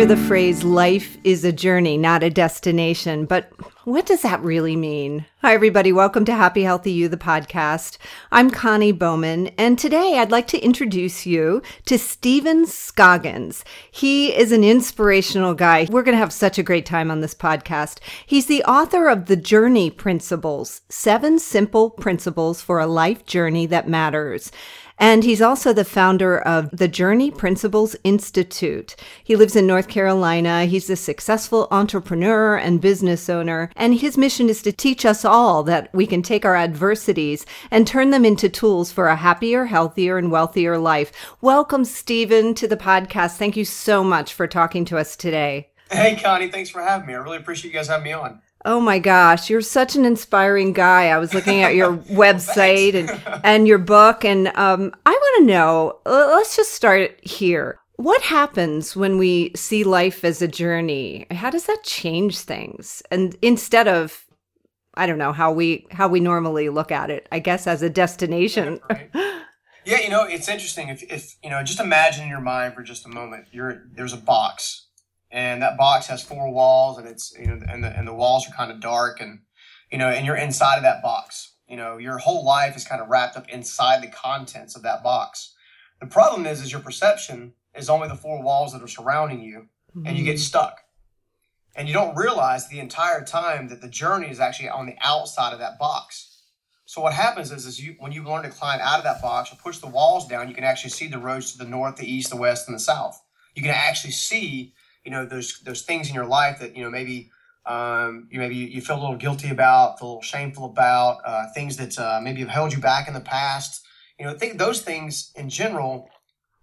hear the phrase life is a journey, not a destination, but what does that really mean? Hi, everybody. Welcome to Happy Healthy You, the podcast. I'm Connie Bowman, and today I'd like to introduce you to Stephen Scoggins. He is an inspirational guy. We're going to have such a great time on this podcast. He's the author of The Journey Principles Seven Simple Principles for a Life Journey That Matters. And he's also the founder of the Journey Principles Institute. He lives in North Carolina. He's a successful entrepreneur and business owner. And his mission is to teach us all that we can take our adversities and turn them into tools for a happier, healthier, and wealthier life. Welcome, Stephen, to the podcast. Thank you so much for talking to us today. Hey, Connie, thanks for having me. I really appreciate you guys having me on. Oh my gosh, you're such an inspiring guy. I was looking at your website and, and your book, and um, I want to know let's just start here. What happens when we see life as a journey? How does that change things? And instead of I don't know how we how we normally look at it, I guess as a destination. Yeah, right. yeah you know, it's interesting if if you know, just imagine in your mind for just a moment, you're there's a box and that box has four walls and it's you know and the, and the walls are kind of dark and you know and you're inside of that box you know your whole life is kind of wrapped up inside the contents of that box the problem is is your perception is only the four walls that are surrounding you mm-hmm. and you get mm-hmm. stuck and you don't realize the entire time that the journey is actually on the outside of that box so what happens is, is you when you learn to climb out of that box or push the walls down you can actually see the roads to the north the east the west and the south you can actually see you know there's there's things in your life that you know maybe um, you maybe you feel a little guilty about, feel a little shameful about, uh, things that uh, maybe have held you back in the past. You know, think those things in general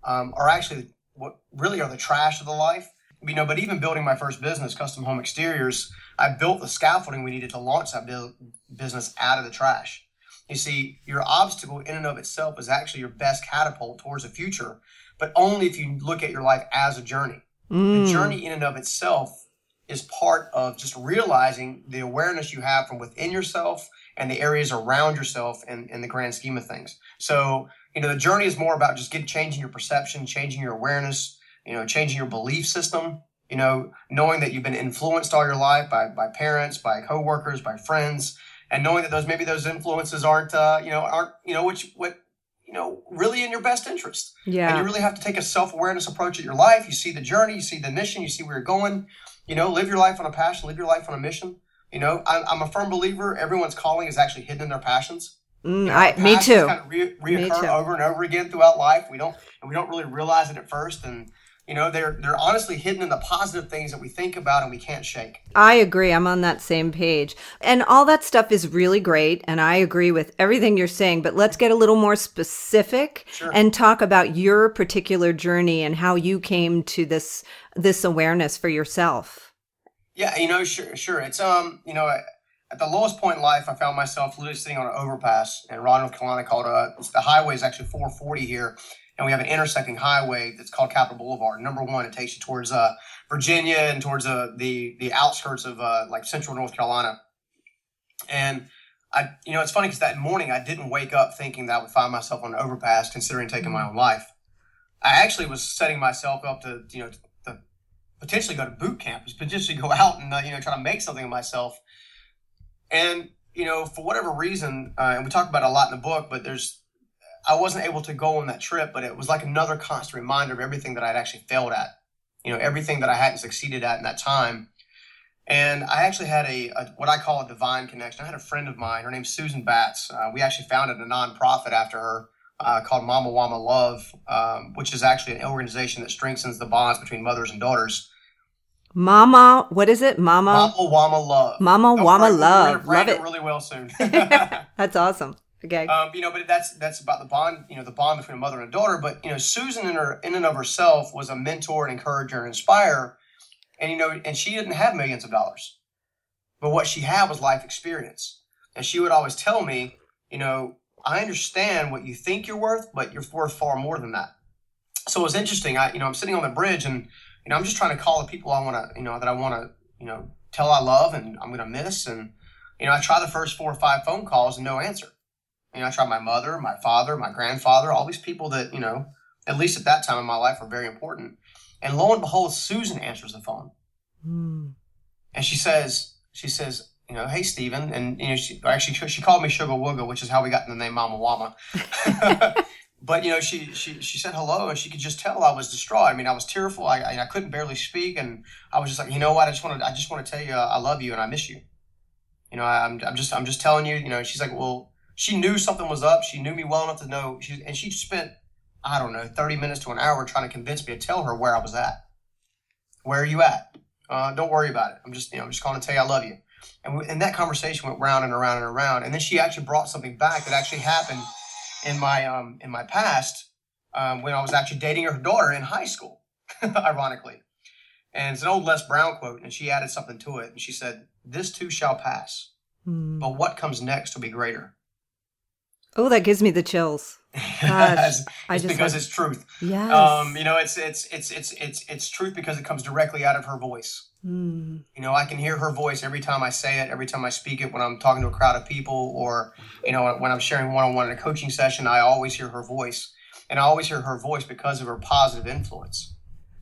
um, are actually what really are the trash of the life. You know, but even building my first business, custom home exteriors, I built the scaffolding we needed to launch that business out of the trash. You see, your obstacle in and of itself is actually your best catapult towards the future, but only if you look at your life as a journey. Mm. The journey in and of itself is part of just realizing the awareness you have from within yourself and the areas around yourself in, in the grand scheme of things. So, you know, the journey is more about just get changing your perception, changing your awareness, you know, changing your belief system, you know, knowing that you've been influenced all your life by, by parents, by coworkers, by friends, and knowing that those maybe those influences aren't uh, you know, aren't, you know, which what you know, really in your best interest. Yeah. And you really have to take a self awareness approach at your life. You see the journey, you see the mission, you see where you're going. You know, live your life on a passion, live your life on a mission. You know, I'm, I'm a firm believer everyone's calling is actually hidden in their passions. Mm, you know, I, me too. Kind of re- reoccur over and over again throughout life. We don't, and we don't really realize it at first. And you know they're they're honestly hidden in the positive things that we think about and we can't shake. I agree. I'm on that same page. And all that stuff is really great and i agree with everything you're saying but let's get a little more specific sure. and talk about your particular journey and how you came to this this awareness for yourself. Yeah you know sure sure. It's um you know at the lowest point in life, I found myself literally sitting on an overpass in North Carolina called uh, the highway is actually 440 here and we have an intersecting highway that's called Capital Boulevard. Number one, it takes you towards uh, Virginia and towards uh, the the outskirts of uh, like central North Carolina. And I, you know, it's funny because that morning I didn't wake up thinking that I would find myself on an overpass, considering taking my own life. I actually was setting myself up to, you know, to potentially go to boot camp, potentially go out and uh, you know try to make something of myself. And you know, for whatever reason, uh, and we talk about it a lot in the book, but there's I wasn't able to go on that trip, but it was like another constant reminder of everything that I'd actually failed at, you know, everything that I hadn't succeeded at in that time. And I actually had a, a what I call a divine connection. I had a friend of mine, her name's Susan Batts. Uh, we actually founded a nonprofit after her uh, called Mama Wama Love, um, which is actually an organization that strengthens the bonds between mothers and daughters. Mama, what is it? Mama. Mama Wama Love. Mama Oh, Wama Love. Love it it. really well soon. That's awesome. Okay. um, you know, but that's that's about the bond, you know, the bond between a mother and a daughter. But you know, Susan in her in and of herself was a mentor, and encourager, and inspire. And you know, and she didn't have millions of dollars, but what she had was life experience. And she would always tell me, you know, I understand what you think you're worth, but you're worth far more than that. So it was interesting. I, you know, I'm sitting on the bridge, and you know, I'm just trying to call the people I want to, you know, that I want to, you know, tell I love, and I'm going to miss, and you know, I try the first four or five phone calls and no answer. You know, I tried my mother, my father, my grandfather, all these people that, you know, at least at that time in my life were very important. And lo and behold, Susan answers the phone. Mm. And she says, she says, you know, hey, Stephen. And, you know, she actually, she called me Sugar Wooga, which is how we got in the name Mama Wama. but, you know, she, she, she said hello and she could just tell I was distraught. I mean, I was tearful. I, I, I couldn't barely speak. And I was just like, you know what? I just want to, I just want to tell you, uh, I love you and I miss you. You know, I'm, I'm just, I'm just telling you, you know, she's like, well, she knew something was up. She knew me well enough to know. She and she spent, I don't know, thirty minutes to an hour trying to convince me to tell her where I was at. Where are you at? Uh, don't worry about it. I'm just, you know, I'm just calling to tell you I love you. And, we, and that conversation went round and around and around. And then she actually brought something back that actually happened in my um in my past um, when I was actually dating her daughter in high school, ironically. And it's an old Les Brown quote, and she added something to it. And she said, "This too shall pass, Mm. but what comes next will be greater." Oh, that gives me the chills. Gosh, it's because like- it's truth. Yes. Um, you know, it's it's it's it's it's it's truth because it comes directly out of her voice. Mm. You know, I can hear her voice every time I say it, every time I speak it, when I'm talking to a crowd of people, or you know, when I'm sharing one-on-one in a coaching session. I always hear her voice, and I always hear her voice because of her positive influence.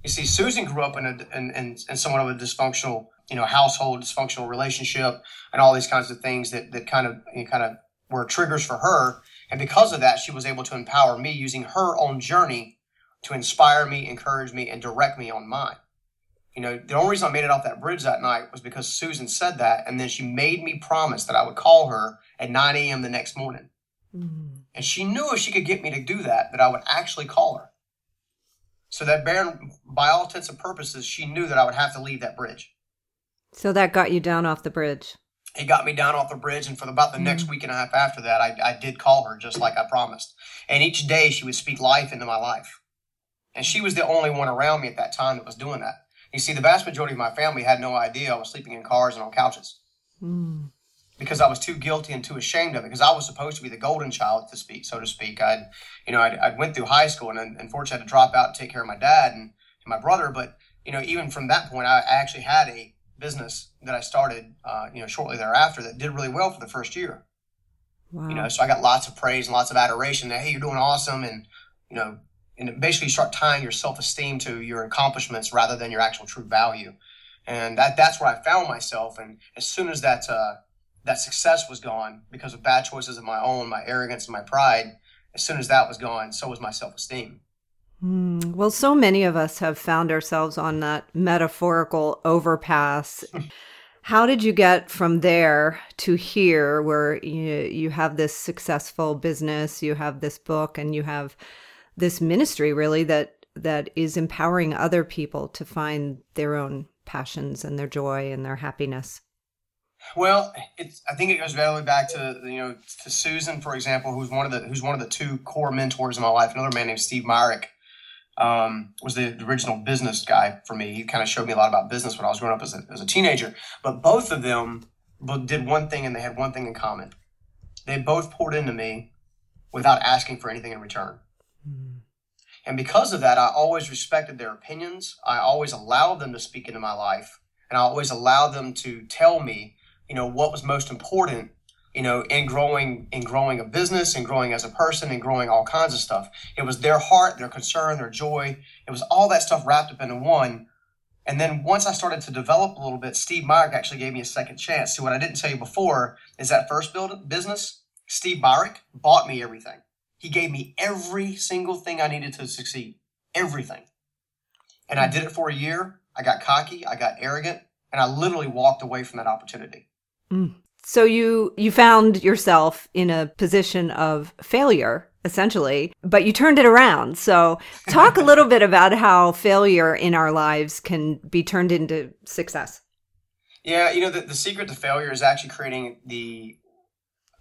You see, Susan grew up in a in, in, in somewhat of a dysfunctional, you know, household, dysfunctional relationship, and all these kinds of things that that kind of you know, kind of were triggers for her. And because of that, she was able to empower me using her own journey to inspire me, encourage me, and direct me on mine. You know, the only reason I made it off that bridge that night was because Susan said that, and then she made me promise that I would call her at 9 a.m. the next morning. Mm. And she knew if she could get me to do that, that I would actually call her. So that, bare, by all intents and purposes, she knew that I would have to leave that bridge. So that got you down off the bridge. It got me down off the bridge, and for about the next week and a half after that, I, I did call her just like I promised. And each day she would speak life into my life. And she was the only one around me at that time that was doing that. You see, the vast majority of my family had no idea I was sleeping in cars and on couches Mm. because I was too guilty and too ashamed of it. Because I was supposed to be the golden child, to speak, so to speak. I'd, you know, I'd, I'd went through high school and unfortunately had to drop out to take care of my dad and, and my brother. But you know, even from that point, I actually had a business that I started, uh, you know, shortly thereafter that did really well for the first year. Wow. You know, so I got lots of praise and lots of adoration. That hey, you're doing awesome, and you know, and basically you start tying your self esteem to your accomplishments rather than your actual true value, and that that's where I found myself. And as soon as that uh, that success was gone because of bad choices of my own, my arrogance and my pride, as soon as that was gone, so was my self esteem. Mm, well, so many of us have found ourselves on that metaphorical overpass. How did you get from there to here where you, you have this successful business, you have this book, and you have this ministry really that that is empowering other people to find their own passions and their joy and their happiness? Well, it's. I think it goes all the way back to you know to Susan, for example, who's one of the who's one of the two core mentors in my life. Another man named Steve Myrick um, was the original business guy for me. He kind of showed me a lot about business when I was growing up as a, as a teenager. But both of them did one thing, and they had one thing in common. They both poured into me without asking for anything in return. Mm. And because of that, I always respected their opinions. I always allowed them to speak into my life, and I always allowed them to tell me, you know, what was most important, you know, in growing in growing a business and growing as a person and growing all kinds of stuff. It was their heart, their concern, their joy. It was all that stuff wrapped up into one. And then once I started to develop a little bit, Steve Myrick actually gave me a second chance. See, what I didn't tell you before is that first build business, Steve Myrick bought me everything. He gave me every single thing I needed to succeed. Everything. And I did it for a year. I got cocky, I got arrogant, and I literally walked away from that opportunity. Mm. So you you found yourself in a position of failure essentially, but you turned it around. So, talk a little bit about how failure in our lives can be turned into success. Yeah, you know, the, the secret to failure is actually creating the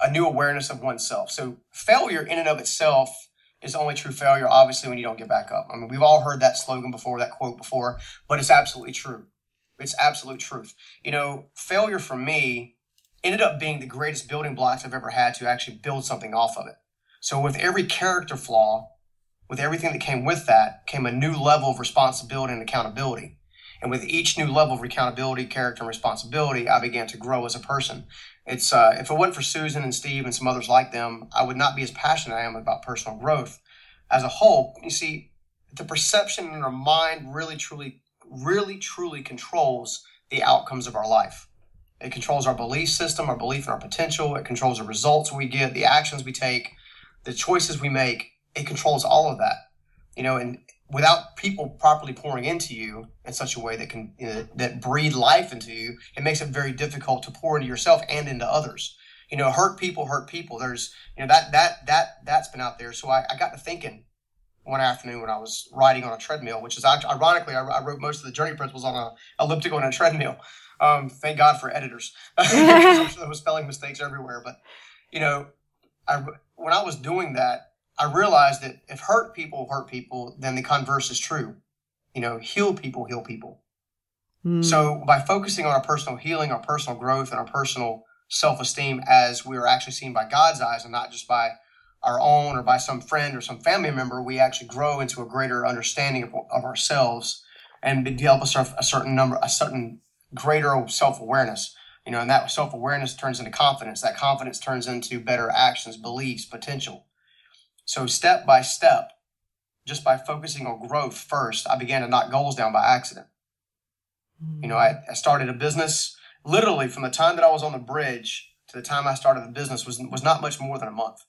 a new awareness of oneself. So, failure in and of itself is only true failure, obviously, when you don't get back up. I mean, we've all heard that slogan before, that quote before, but it's absolutely true. It's absolute truth. You know, failure for me ended up being the greatest building blocks I've ever had to actually build something off of it. So with every character flaw, with everything that came with that, came a new level of responsibility and accountability. And with each new level of accountability, character, and responsibility, I began to grow as a person. It's uh, if it wasn't for Susan and Steve and some others like them, I would not be as passionate I am about personal growth. As a whole, you see, the perception in our mind really, truly really truly controls the outcomes of our life. It controls our belief system, our belief in our potential. It controls the results we get, the actions we take, the choices we make. It controls all of that. You know, and without people properly pouring into you in such a way that can you know, that breathe life into you, it makes it very difficult to pour into yourself and into others. You know, hurt people hurt people. There's you know that that that that's been out there. So I, I got to thinking one afternoon when I was riding on a treadmill, which is ironically, I, I wrote most of the journey principles on a elliptical and a treadmill. Um, thank God for editors. I'm sure there was spelling mistakes everywhere. But, you know, I, when I was doing that, I realized that if hurt people hurt people, then the converse is true. You know, heal people heal people. Mm. So by focusing on our personal healing, our personal growth, and our personal self esteem as we are actually seen by God's eyes and not just by our own or by some friend or some family member, we actually grow into a greater understanding of, of ourselves and develop a, a certain number, a certain greater self awareness. You know, and that self awareness turns into confidence. That confidence turns into better actions, beliefs, potential. So, step by step, just by focusing on growth first, I began to knock goals down by accident. You know, I, mm. I started a business literally from the time that I was on the bridge to the time I started the business was was not much more than a month.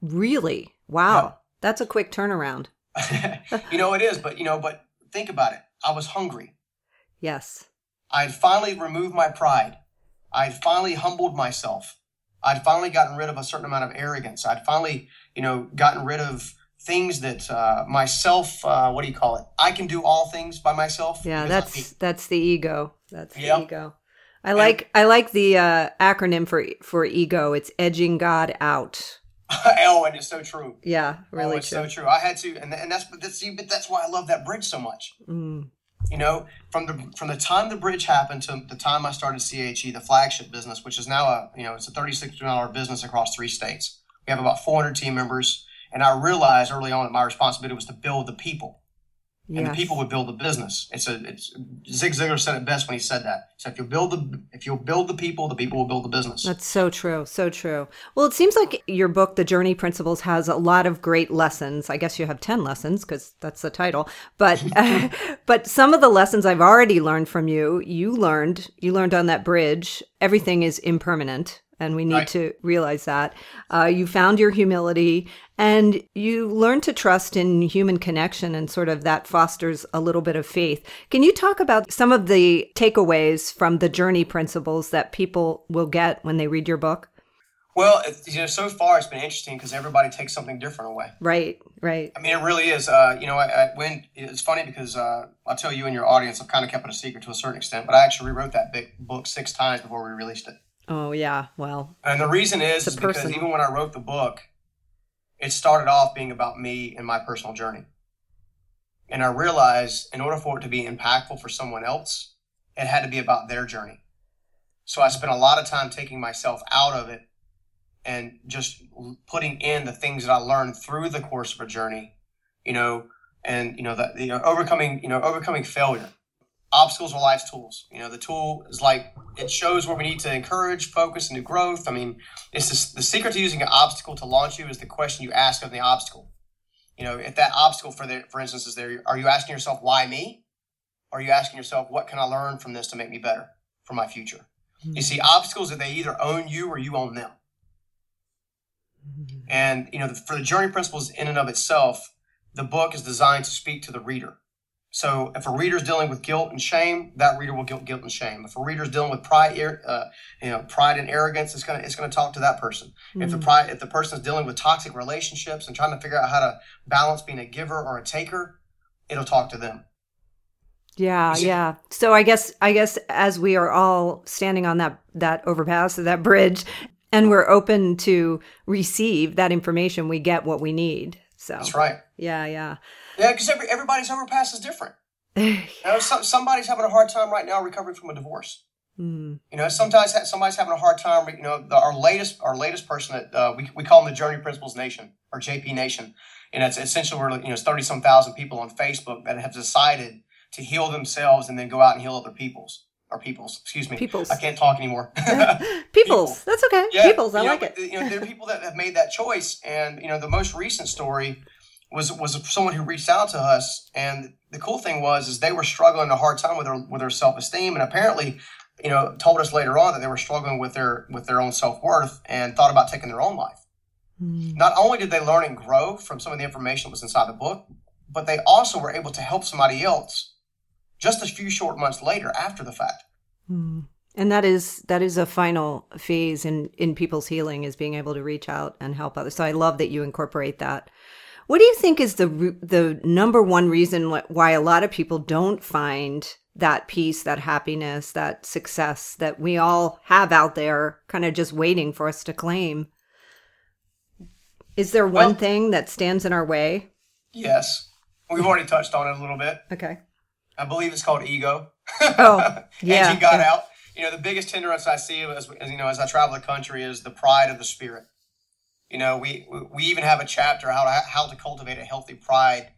Really? Wow. Yeah. That's a quick turnaround. you know, it is, but you know, but think about it. I was hungry. Yes. I'd finally removed my pride. I'd finally humbled myself. I'd finally gotten rid of a certain amount of arrogance. I'd finally, you know, gotten rid of things that uh, myself. Uh, what do you call it? I can do all things by myself. Yeah, that's that's the ego. That's the yep. ego. I like I like the uh, acronym for for ego. It's edging God out. oh, and it's so true. Yeah, really oh, it's true. so true. I had to, and and that's but that's but that's why I love that bridge so much. Mm. You know, from the from the time the bridge happened to the time I started CHE, the flagship business, which is now a you know it's a thirty six million dollar business across three states. We have about four hundred team members, and I realized early on that my responsibility was to build the people yes. and the people would build the business. It's a it's Zig Ziglar said it best when he said that. So if you build the if you build the people, the people will build the business. That's so true, so true. Well, it seems like your book, The Journey Principles, has a lot of great lessons. I guess you have ten lessons because that's the title. But uh, but some of the lessons I've already learned from you, you learned you learned on that bridge. Everything is impermanent and we need right. to realize that. Uh, you found your humility and you learn to trust in human connection, and sort of that fosters a little bit of faith. Can you talk about some of the takeaways from the journey principles that people will get when they read your book? Well, you know, so far it's been interesting because everybody takes something different away. Right, right. I mean, it really is. Uh, you know, I, I, when it's funny because uh, I'll tell you and your audience, I've kind of kept it a secret to a certain extent, but I actually rewrote that big book six times before we released it. Oh yeah, well. And the reason is, is because even when I wrote the book, it started off being about me and my personal journey. And I realized in order for it to be impactful for someone else, it had to be about their journey. So I spent a lot of time taking myself out of it and just putting in the things that I learned through the course of a journey, you know, and you know that you know overcoming you know overcoming failure obstacles are life's tools. You know, the tool is like it shows where we need to encourage, focus, and do growth. I mean, it's just, the secret to using an obstacle to launch you is the question you ask of the obstacle. You know, if that obstacle, for the, for instance, is there, are you asking yourself why me? Or are you asking yourself what can I learn from this to make me better for my future? Mm-hmm. You see, obstacles that they either own you or you own them. Mm-hmm. And you know, the, for the journey principles in and of itself, the book is designed to speak to the reader So if a reader is dealing with guilt and shame, that reader will guilt, guilt and shame. If a reader is dealing with pride, uh, you know, pride and arrogance, it's gonna it's gonna talk to that person. Mm-hmm. If the mm. pride, if the person is dealing with toxic relationships and trying to figure out how to balance being a giver or a taker, it'll talk to them. Yeah, yeah. So I guess I guess as we are all standing on that that overpass that bridge, and we're open to receive that information, we get what we need. So that's right. Yeah, yeah. Yeah, because every, everybody's overpass is different. you know, some, somebody's having a hard time right now recovering from a divorce. Mm. You know, sometimes somebody's having a hard time. You know, the, our latest our latest person that uh, we we call them the Journey Principles Nation or JP Nation, and it's essentially we're you know thirty some thousand people on Facebook that have decided to heal themselves and then go out and heal other people's or people's. Excuse me. People's. I can't talk anymore. people's. People. That's okay. Yeah, people's. I like know, it. You know, there are people that have made that choice, and you know, the most recent story was was someone who reached out to us, and the cool thing was is they were struggling a hard time with their with their self esteem, and apparently, you know, told us later on that they were struggling with their with their own self worth and thought about taking their own life. Mm. Not only did they learn and grow from some of the information that was inside the book, but they also were able to help somebody else just a few short months later after the fact. Mm. And that is that is a final phase in in people's healing is being able to reach out and help others. So I love that you incorporate that. What do you think is the the number one reason why a lot of people don't find that peace, that happiness, that success that we all have out there, kind of just waiting for us to claim? Is there one well, thing that stands in our way? Yes, we've already touched on it a little bit. Okay. I believe it's called ego. Oh, yeah. got yeah. out. You know, the biggest hindrance I see as, as you know as I travel the country is the pride of the spirit. You know, we we even have a chapter how to how to cultivate a healthy pride.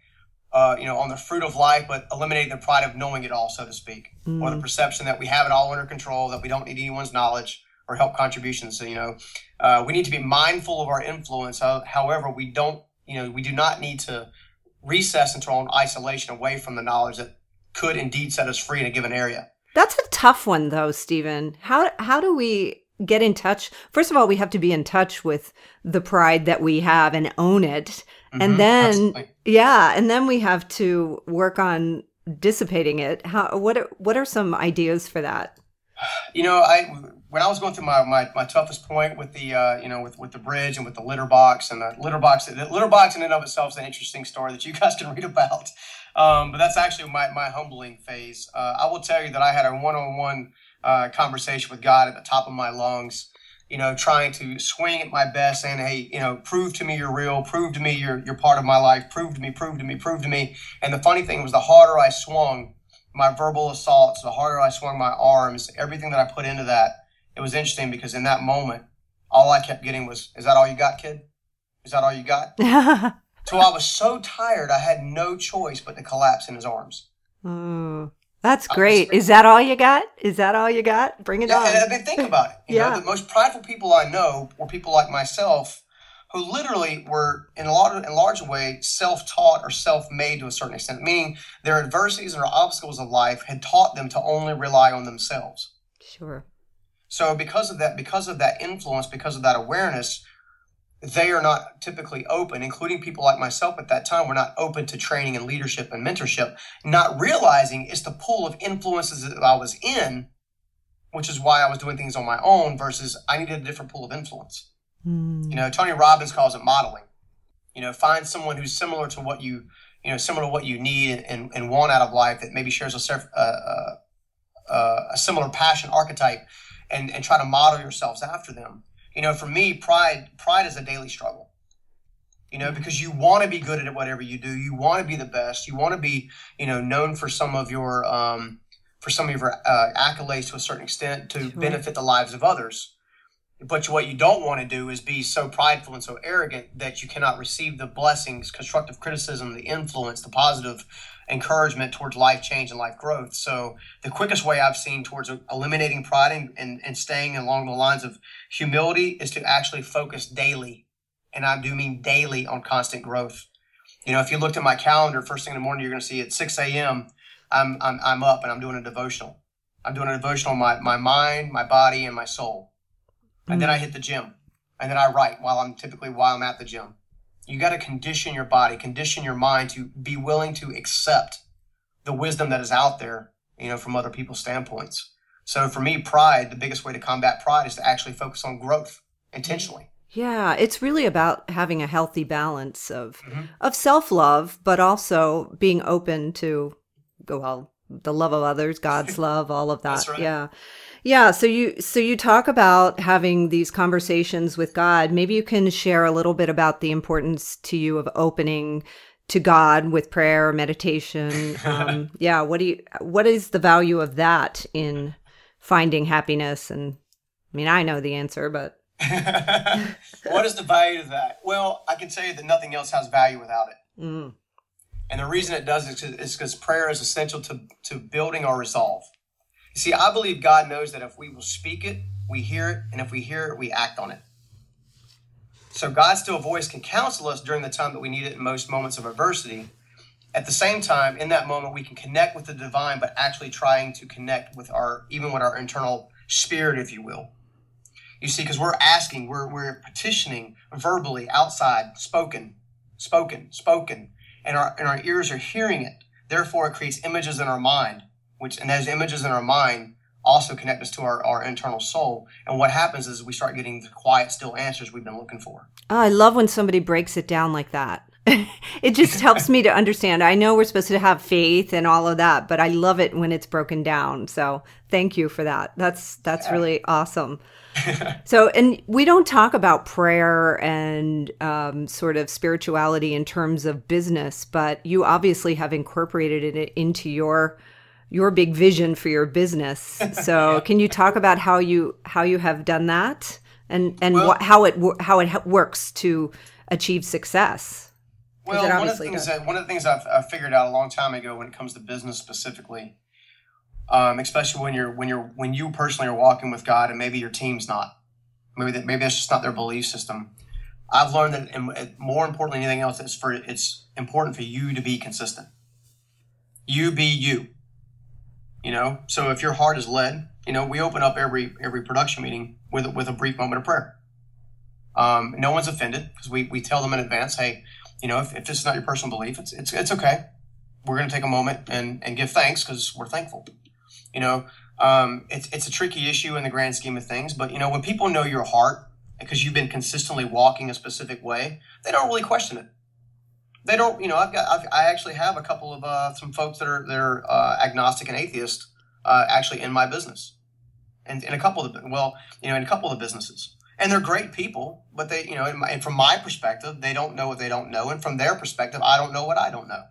Uh, you know, on the fruit of life, but eliminating the pride of knowing it all, so to speak, mm. or the mm. perception that we have it all under control, that we don't need anyone's knowledge or help contributions. So, you know, uh, we need to be mindful of our influence. however, we don't, you know, we do not need to recess into our own isolation away from the knowledge that could indeed set us free in a given area. That's a tough one, though, Stephen. How how do we get in touch. First of all, we have to be in touch with the pride that we have and own it. Mm-hmm, and then absolutely. yeah, and then we have to work on dissipating it. How what are what are some ideas for that? You know, I when I was going through my, my, my toughest point with the uh, you know with, with the bridge and with the litter box and the litter box the litter box in and of itself is an interesting story that you guys can read about. Um, but that's actually my, my humbling phase. Uh, I will tell you that I had a one on one uh, conversation with God at the top of my lungs, you know, trying to swing at my best, saying, "Hey, you know, prove to me you're real. Prove to me you're you're part of my life. Prove to me, prove to me, prove to me." And the funny thing was, the harder I swung my verbal assaults, the harder I swung my arms, everything that I put into that, it was interesting because in that moment, all I kept getting was, "Is that all you got, kid? Is that all you got?" so I was so tired, I had no choice but to collapse in his arms. Mm. That's uh, great. Is that all you got? Is that all you got? Bring it yeah, on. I mean, think about it. You yeah. Know, the most prideful people I know were people like myself who literally were, in a, lot of, in large way, self taught or self made to a certain extent, meaning their adversities and their obstacles of life had taught them to only rely on themselves. Sure. So, because of that, because of that influence, because of that awareness, they are not typically open, including people like myself at that time, were not open to training and leadership and mentorship, not realizing it's the pool of influences that I was in, which is why I was doing things on my own versus I needed a different pool of influence. Mm. You know, Tony Robbins calls it modeling. You know, find someone who's similar to what you, you know, similar to what you need and, and want out of life that maybe shares a, uh, uh, a similar passion archetype and, and try to model yourselves after them you know, for me, pride pride is a daily struggle. You know, because you want to be good at whatever you do. You want to be the best. You want to be, you know, known for some of your um, for some of your uh, accolades to a certain extent to sure. benefit the lives of others. But what you don't want to do is be so prideful and so arrogant that you cannot receive the blessings, constructive criticism, the influence, the positive encouragement towards life change and life growth. So the quickest way I've seen towards eliminating pride and, and, and staying along the lines of humility is to actually focus daily. And I do mean daily on constant growth. You know, if you looked at my calendar, first thing in the morning, you're going to see at 6 a.m., I'm, I'm, I'm up and I'm doing a devotional. I'm doing a devotional on my, my mind, my body, and my soul. And mm-hmm. then I hit the gym. And then I write while I'm typically while I'm at the gym. You got to condition your body, condition your mind to be willing to accept the wisdom that is out there, you know, from other people's standpoints. So for me, pride, the biggest way to combat pride is to actually focus on growth intentionally. Yeah, it's really about having a healthy balance of mm-hmm. of self-love but also being open to well, the love of others, God's love, all of that. Right. Yeah. Yeah, so you so you talk about having these conversations with God. Maybe you can share a little bit about the importance to you of opening to God with prayer, or meditation. Um, yeah, what do you what is the value of that in finding happiness and I mean, I know the answer, but what is the value of that? Well, I can tell you that nothing else has value without it. Mm. And the reason it does is because prayer is essential to, to building our resolve. See, I believe God knows that if we will speak it, we hear it, and if we hear it, we act on it. So God's still voice can counsel us during the time that we need it in most moments of adversity. At the same time, in that moment, we can connect with the divine, but actually trying to connect with our, even with our internal spirit, if you will. You see, because we're asking, we're, we're petitioning verbally, outside, spoken, spoken, spoken, and our, and our ears are hearing it. Therefore, it creates images in our mind, which, and those images in our mind also connect us to our, our internal soul. And what happens is we start getting the quiet, still answers we've been looking for. Oh, I love when somebody breaks it down like that. it just helps me to understand. I know we're supposed to have faith and all of that, but I love it when it's broken down. So thank you for that. That's that's yeah. really awesome. so, and we don't talk about prayer and um, sort of spirituality in terms of business, but you obviously have incorporated it into your your big vision for your business. So, yeah. can you talk about how you how you have done that and and well, wh- how it how it works to achieve success? Well, one of the things that, one of the things I've, I've figured out a long time ago when it comes to business specifically um, especially when you're when you're when you personally are walking with God, and maybe your team's not. Maybe that maybe that's just not their belief system. I've learned that, and more importantly than anything else, it's for it's important for you to be consistent. You be you. You know, so if your heart is led, you know, we open up every every production meeting with with a brief moment of prayer. Um, no one's offended because we, we tell them in advance, hey, you know, if, if this is not your personal belief, it's it's it's okay. We're going to take a moment and and give thanks because we're thankful. You know, um, it's it's a tricky issue in the grand scheme of things. But you know, when people know your heart because you've been consistently walking a specific way, they don't really question it. They don't. You know, I've got I've, i actually have a couple of uh, some folks that are that are uh, agnostic and atheist uh, actually in my business, and in a couple of the well, you know, in a couple of the businesses. And they're great people, but they, you know, my, and from my perspective, they don't know what they don't know, and from their perspective, I don't know what I don't know.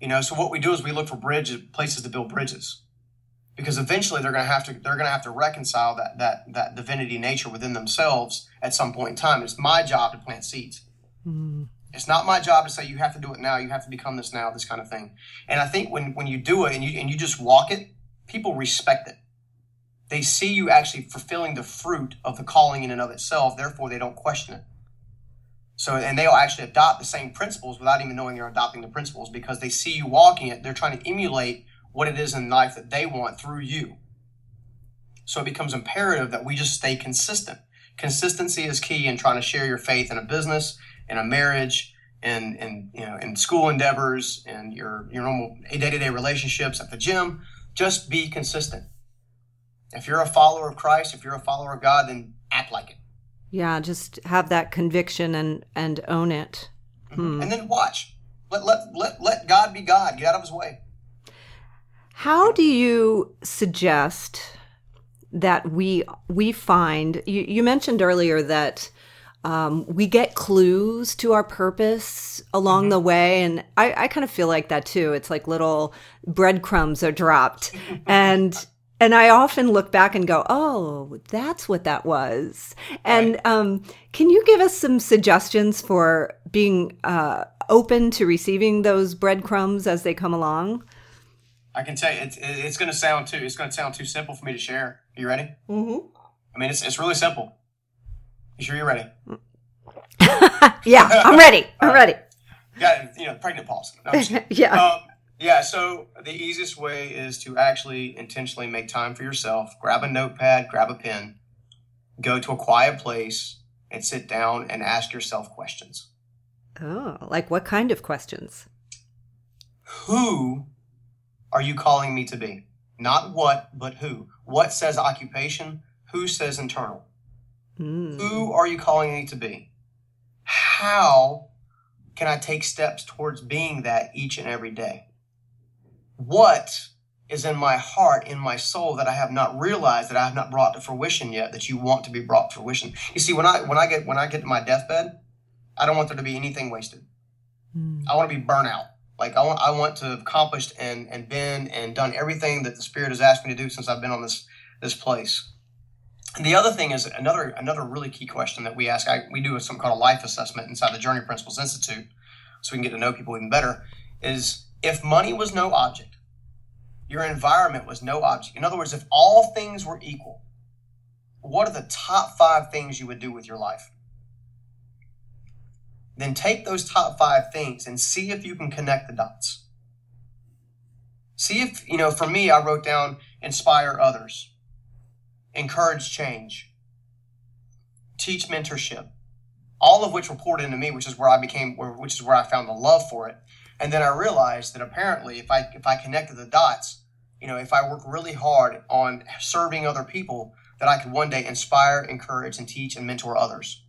You know, so what we do is we look for bridges, places to build bridges because eventually they're going to have to they're going to have to reconcile that that that divinity nature within themselves at some point in time. It's my job to plant seeds. Mm. It's not my job to say you have to do it now. You have to become this now. This kind of thing. And I think when when you do it and you and you just walk it, people respect it. They see you actually fulfilling the fruit of the calling in and of itself. Therefore, they don't question it. So, and they'll actually adopt the same principles without even knowing they're adopting the principles because they see you walking it. They're trying to emulate what it is in life that they want through you. So it becomes imperative that we just stay consistent. Consistency is key in trying to share your faith in a business, in a marriage, and and you know in school endeavors, and your your normal day to day relationships at the gym. Just be consistent. If you're a follower of Christ, if you're a follower of God, then act like it. Yeah, just have that conviction and and own it. Mm-hmm. Hmm. And then watch. Let, let let let God be God. Get out of His way. How do you suggest that we we find? You, you mentioned earlier that um, we get clues to our purpose along mm-hmm. the way, and I, I kind of feel like that too. It's like little breadcrumbs are dropped, and and I often look back and go, "Oh, that's what that was." And right. um, can you give us some suggestions for being uh, open to receiving those breadcrumbs as they come along? I can tell you, it's it's going to sound too it's going to sound too simple for me to share. Are you ready? Mm-hmm. I mean, it's it's really simple. You sure you're ready? yeah, I'm ready. I'm right. ready. Got you know pregnant pause. No, yeah. Um, yeah. So the easiest way is to actually intentionally make time for yourself. Grab a notepad, grab a pen, go to a quiet place, and sit down and ask yourself questions. Oh, like what kind of questions? Who are you calling me to be? Not what, but who. What says occupation? Who says internal? Mm. Who are you calling me to be? How can I take steps towards being that each and every day? What is in my heart, in my soul that I have not realized that I have not brought to fruition yet that you want to be brought to fruition? You see, when I when I get when I get to my deathbed, I don't want there to be anything wasted. Mm. I want to be burnout. Like I want I want to have accomplished and and been and done everything that the Spirit has asked me to do since I've been on this this place. The other thing is another another really key question that we ask. I, we do something called a life assessment inside the Journey Principles Institute, so we can get to know people even better. Is if money was no object, your environment was no object. In other words, if all things were equal, what are the top five things you would do with your life? Then take those top five things and see if you can connect the dots. See if, you know, for me, I wrote down inspire others encourage change, teach mentorship, all of which were poured into me, which is where I became, which is where I found the love for it. And then I realized that apparently, if I if I connected the dots, you know, if I work really hard on serving other people, that I could one day inspire, encourage, and teach and mentor others.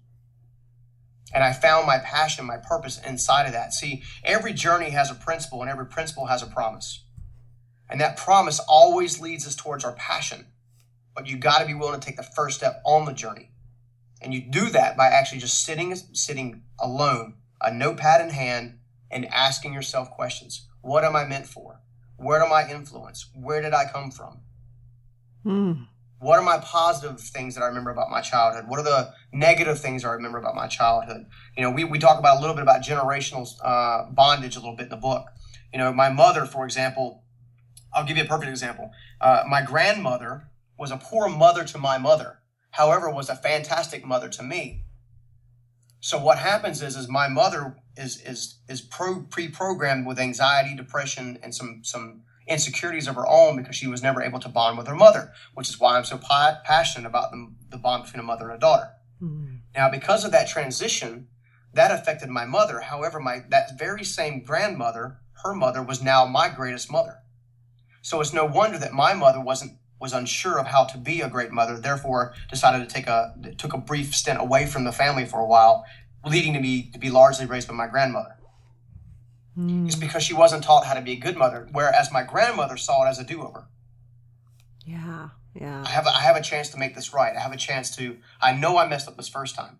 And I found my passion, my purpose inside of that. See, every journey has a principle, and every principle has a promise. And that promise always leads us towards our passion but you got to be willing to take the first step on the journey. And you do that by actually just sitting sitting alone, a notepad in hand, and asking yourself questions. What am I meant for? Where am I influence? Where did I come from? Mm. What are my positive things that I remember about my childhood? What are the negative things I remember about my childhood? You know, we, we talk about a little bit about generational uh, bondage a little bit in the book. You know, my mother, for example, I'll give you a perfect example. Uh, my grandmother was a poor mother to my mother, however, was a fantastic mother to me. So what happens is, is my mother is is is pro, pre-programmed with anxiety, depression, and some some insecurities of her own because she was never able to bond with her mother, which is why I'm so pa- passionate about the, the bond between a mother and a daughter. Mm. Now, because of that transition, that affected my mother. However, my that very same grandmother, her mother, was now my greatest mother. So it's no wonder that my mother wasn't was unsure of how to be a great mother, therefore decided to take a took a brief stint away from the family for a while, leading to me to be largely raised by my grandmother. Mm. It's because she wasn't taught how to be a good mother, whereas my grandmother saw it as a do-over. Yeah, yeah. I have a, I have a chance to make this right. I have a chance to. I know I messed up this first time.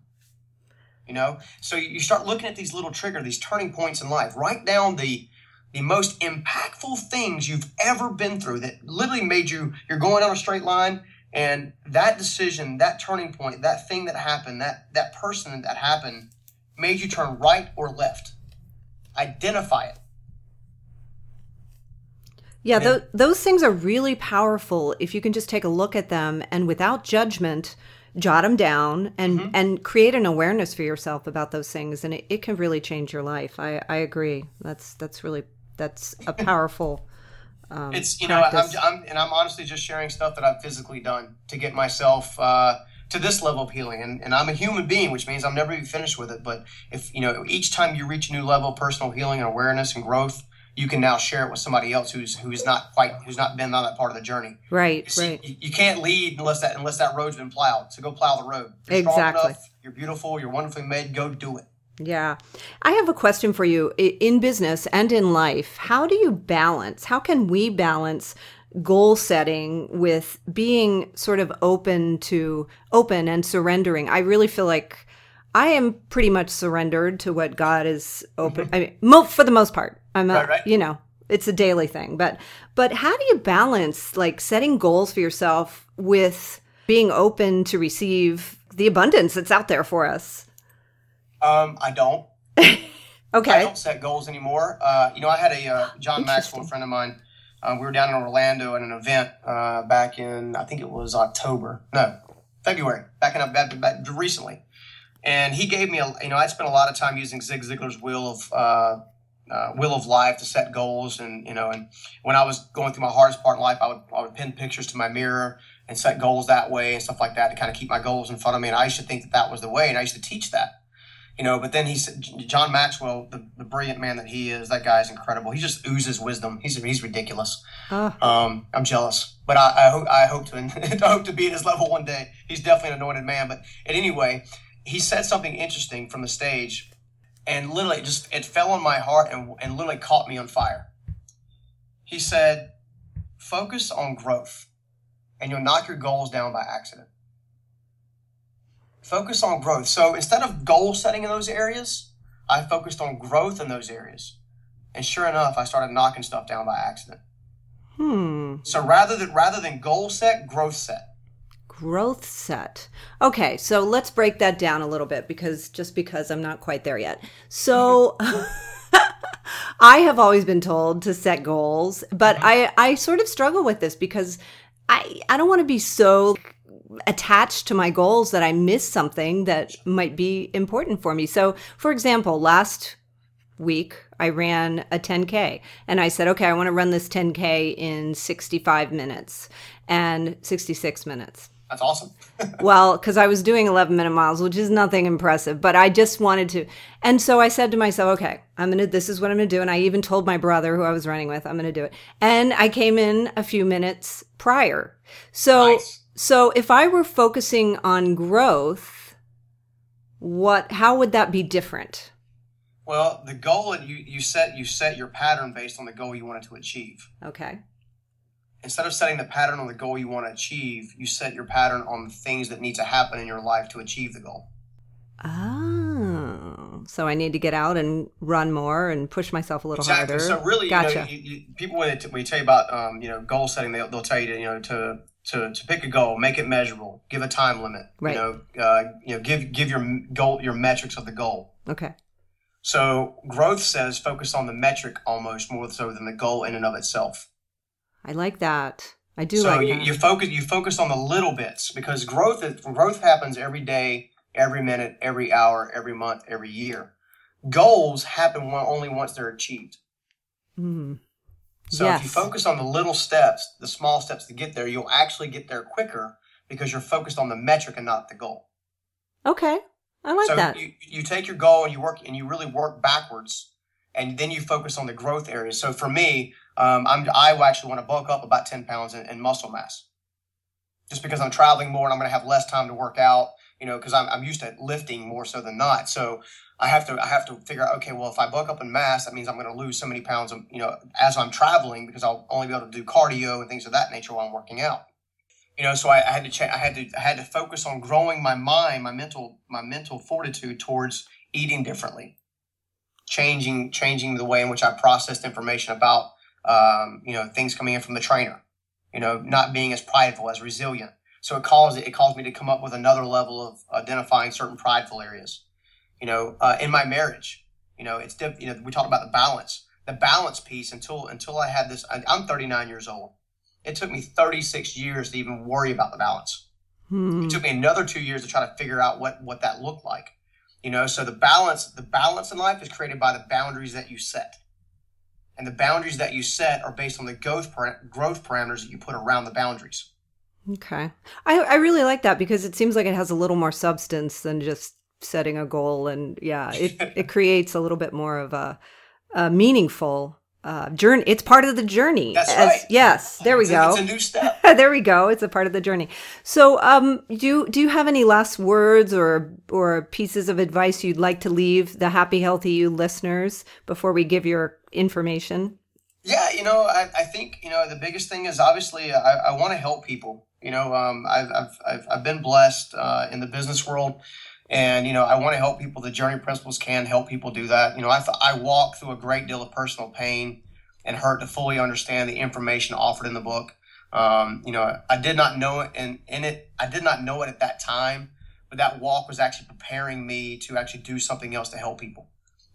You know, so you start looking at these little trigger, these turning points in life. Write down the the most impactful things you've ever been through that literally made you you're going on a straight line and that decision that turning point that thing that happened that that person that happened made you turn right or left identify it Yeah, th- those things are really powerful if you can just take a look at them and without judgment, jot them down and Mhm. and create an awareness for yourself about those things, and it, it can really change your life. I I agree. That's that's really that's a powerful. Um, it's you know I'm. I'm and i'm honestly just sharing stuff that i've physically done to get myself uh, to this level of healing and, and i'm a human being which means i'm never be finished with it but if you know each time you reach a new level of personal healing and awareness and growth you can now share it with somebody else who's who's not quite who's not been on that part of the journey right, You see, right. you, you can't lead unless that unless that road's been plowed so go plow the road you're strong Exactly. enough, you're beautiful you're wonderfully made go do it Yeah. I have a question for you. In business and in life, how do you balance? How can we balance goal setting with being sort of open to open and surrendering? I really feel like I am pretty much surrendered to what God is open. Mm-hmm. I mean, mo- for the most part, I'm Right, right. you know, it's a daily thing. But but how do you balance like setting goals for yourself with being open to receive the abundance that's out there for us? Um, i don't okay. I don't set goals anymore. Uh, you know, I had a uh, John Maxwell, a friend of mine. Uh, we were down in Orlando at an event uh, back in, I think it was October, no, February, back in back, back recently. And he gave me a, you know, I'd spent a lot of time using Zig Ziglar's wheel of uh, uh, wheel of life to set goals, and you know, and when I was going through my hardest part in life, I would I would pin pictures to my mirror and set goals that way and stuff like that to kind of keep my goals in front of me. And I used to think that that was the way, and I used to teach that. You know, but then he said, John Maxwell, the, the brilliant man that he is, that guy is incredible. He just oozes wisdom. He's he's ridiculous. Oh. Um, I'm jealous, but I, I hope I hope to I hope to be at his level one day. He's definitely an anointed man. But anyway, he said something interesting from the stage, and literally just it fell on my heart and and literally caught me on fire. He said, "Focus on growth, and you'll knock your goals down by accident." Focus on growth. So instead of goal setting in those areas, I focused on growth in those areas. And sure enough, I started knocking stuff down by accident. Hmm. So rather than rather than goal set, growth set. Growth set. Okay, so let's break that down a little bit because just because I'm not quite there yet. So I have always been told to set goals, but I I sort of struggle with this because I I don't want to be so attached to my goals that I miss something that might be important for me. So, for example, last week I ran a 10K and I said, okay, I want to run this 10K in 65 minutes and 66 minutes. That's awesome. well, because I was doing 11 minute miles, which is nothing impressive, but I just wanted to. And so I said to myself, okay, I'm going to, this is what I'm going to do. And I even told my brother who I was running with, I'm going to do it. And I came in a few minutes prior. So, Nice. So if I were focusing on growth, what, how would that be different? Well, the goal that you you set you set your pattern based on the goal you wanted to achieve. Okay. Instead of setting the pattern on the goal you want to achieve, you set your pattern on the things that need to happen in your life to achieve the goal. Oh, so I need to get out and run more and push myself a little harder. Exactly. harder. So really, gotcha. you know, you, you, people when they, t- when you tell you about um, you know goal setting, they'll, they'll tell you to you know to to to pick a goal, make it measurable, give a time limit. Right. You know, uh, you know, give give your goal your metrics of the goal. okay. So growth says focus on the metric almost more so than the goal in and of itself. I like that. I do so like you, that. you focus you focus on the little bits because growth is, growth happens every day, every minute, every hour, every month, every year. Goals happen only once they're achieved. Mm. So if you focus on the little steps, the small steps to get there, you'll actually get there quicker because you're focused on the metric and not the goal. Okay. I like so that. you, you take your goal and you work and you really work backwards and then you focus on the growth areas. So for me, um, I'm, I actually want to bulk up about 10 pounds in, in muscle mass just because I'm traveling more and I'm going to have less time to work out, you know, because I'm, I'm used to lifting more so than not. So I have to, I have to figure out, okay, well, if I bulk up in mass, that means I'm going to lose so many pounds, of, you know, as I'm traveling because I'll only be able to do cardio and things of that nature while I'm working out. You know, so I, I had to change. I had to, I had to focus on growing my mind, my mental, my mental fortitude towards eating differently, changing, changing the way in which I processed information about, um, you know, things coming in from the trainer. You know, not being as prideful, as resilient. So it calls it, it calls me to come up with another level of identifying certain prideful areas. You know, uh, in my marriage, you know, it's diff- you know we talked about the balance, the balance piece. Until until I had this, I'm 39 years old. It took me 36 years to even worry about the balance. Hmm. It took me another two years to try to figure out what what that looked like. You know, so the balance the balance in life is created by the boundaries that you set, and the boundaries that you set are based on the growth growth parameters that you put around the boundaries. Okay. I, I really like that because it seems like it has a little more substance than just setting a goal. And yeah, it, it creates a little bit more of a, a meaningful uh, journey. It's part of the journey. That's right. Yes. There we It's a- go. It's a new step. there we go. It's a part of the journey. So, um, do you, do you have any last words or or pieces of advice you'd like to leave the Happy Healthy You listeners before we give your information? Yeah, you know, I, I think you know the biggest thing is obviously I, I want to help people. You know, um, I've, I've, I've been blessed uh, in the business world, and you know I want to help people. The Journey Principles can help people do that. You know, I I walk through a great deal of personal pain and hurt to fully understand the information offered in the book. Um, you know, I did not know it, and in it, I did not know it at that time, but that walk was actually preparing me to actually do something else to help people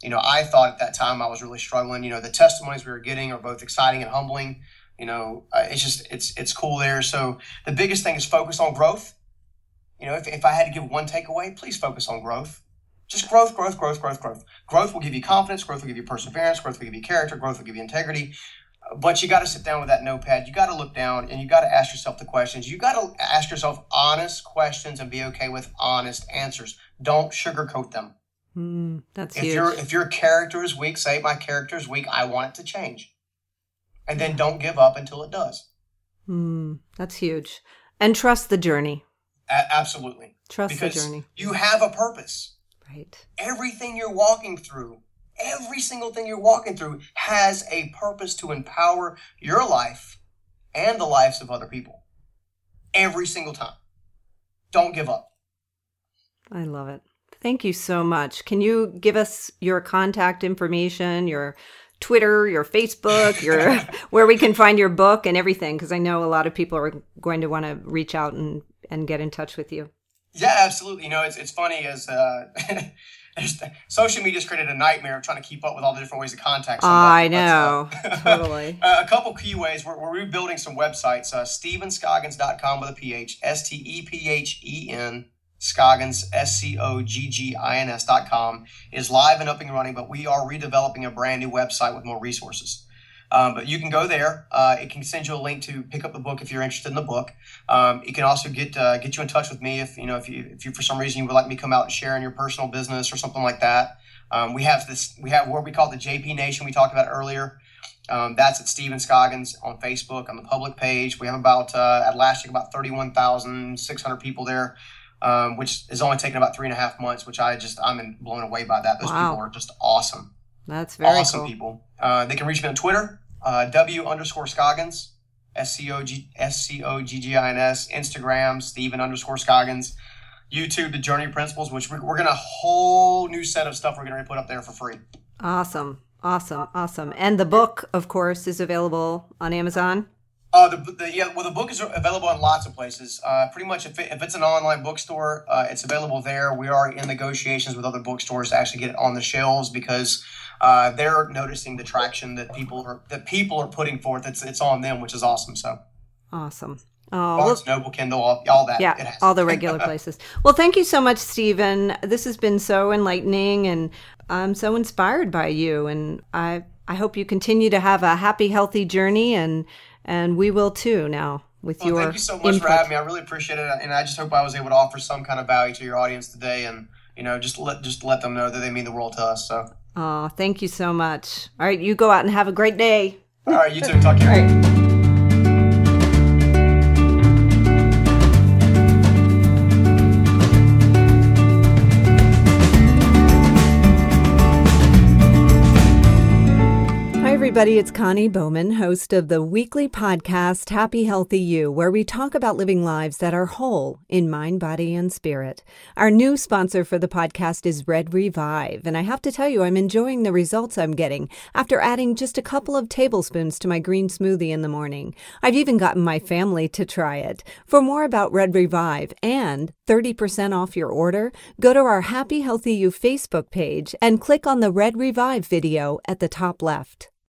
you know, I thought at that time I was really struggling. You know, the testimonies we were getting are both exciting and humbling. You know, uh, it's just it's it's cool there. So the biggest thing is focus on growth. You know, if, if I had to give one takeaway, please focus on growth. Just growth, growth, growth, growth, growth. Growth will give you confidence. Growth will give you perseverance. Growth will give you character. Growth will give you integrity. But you got to sit down with that notepad. You got to look down and you got to ask yourself the questions. You got to ask yourself honest questions and be okay with honest answers. Don't sugarcoat them. Mm, that's if huge. your if your character is weak, say my character is weak, I want it to change, and then don't give up until it does. Mm, that's huge. And trust the journey. A- absolutely, Trust because the journey. you have a purpose. Right. Everything you're walking through, every single thing you're walking through, has a purpose to empower your life and the lives of other people. Every single time. Don't give up. I love it. Thank you so much. Can you give us your contact information, your Twitter, your Facebook, your where we can find your book and everything? Because I know a lot of people are going to want to reach out and and get in touch with you. Yeah, absolutely. You know, it's it's funny as uh, social media's created a nightmare of trying to keep up with all the different ways to contact somebody. I know, uh, totally. uh, a couple key ways. We're, we're rebuilding some websites. Uh, StephenScoggins.com with a PH, S T E P H E N, Scoggins, S C O G G I N S dot com, is live and up and running, but we are redeveloping a brand new website with more resources. Um, but you can go there. Uh, it can send you a link to pick up the book if you're interested in the book. Um, it can also get uh, get you in touch with me if you know if you if you for some reason you would like me to come out and share in your personal business or something like that. Um, we have this we have what we call the JP Nation we talked about earlier. Um, that's at Stephen Scoggins on Facebook on the public page. We have about uh, at last year about thirty one thousand six hundred people there. Um, which is only taken about three and a half months, which I just I'm blown away by that. Those Wow. people are just awesome That's very awesome cool. people. Uh, they can reach me on Twitter, uh, W underscore Scoggins, S C O G S C O G G I N S, Instagram, Stephen underscore Scoggins, YouTube, The Journey Principles, which we're, we're going to a whole new set of stuff we're going to put up there for free. Awesome, awesome, awesome. And the book, of course, is available on Amazon. Uh, the, the yeah, well, the book is available in lots of places. Uh, pretty much, if, it, if it's an online bookstore, uh, it's available there. We are in negotiations with other bookstores to actually get it on the shelves because uh, they're noticing the traction that people are that people are putting forth. It's it's on them, which is awesome. So Awesome. Oh, well, Barnes Noble, Kindle, all, all that. it yeah, all the regular places. Well, thank you so much, Stephen. This has been so enlightening, and I'm so inspired by you. And I, I hope you continue to have a happy, healthy journey, and and we will too. Now with Well, your thank you so much input. for having me. I really appreciate it, and I just hope I was able to offer some kind of value to your audience today, and you know, just let just let them know that they mean the world to us. So, Oh, thank you so much. All right, you go out and have a great day. all right, you too. Talk to you. All right. Everybody. It's Connie Bowman, host of the weekly podcast Happy Healthy You, where we talk about living lives that are whole in mind, body, and spirit. Our new sponsor for the podcast is Red Revive, and I have to tell you, I'm enjoying the results I'm getting after adding just a couple of tablespoons to my green smoothie in the morning. I've even gotten my family to try it. For more about Red Revive and 30% off your order, go to our Happy Healthy You Facebook page and click on the Red Revive video at the top left.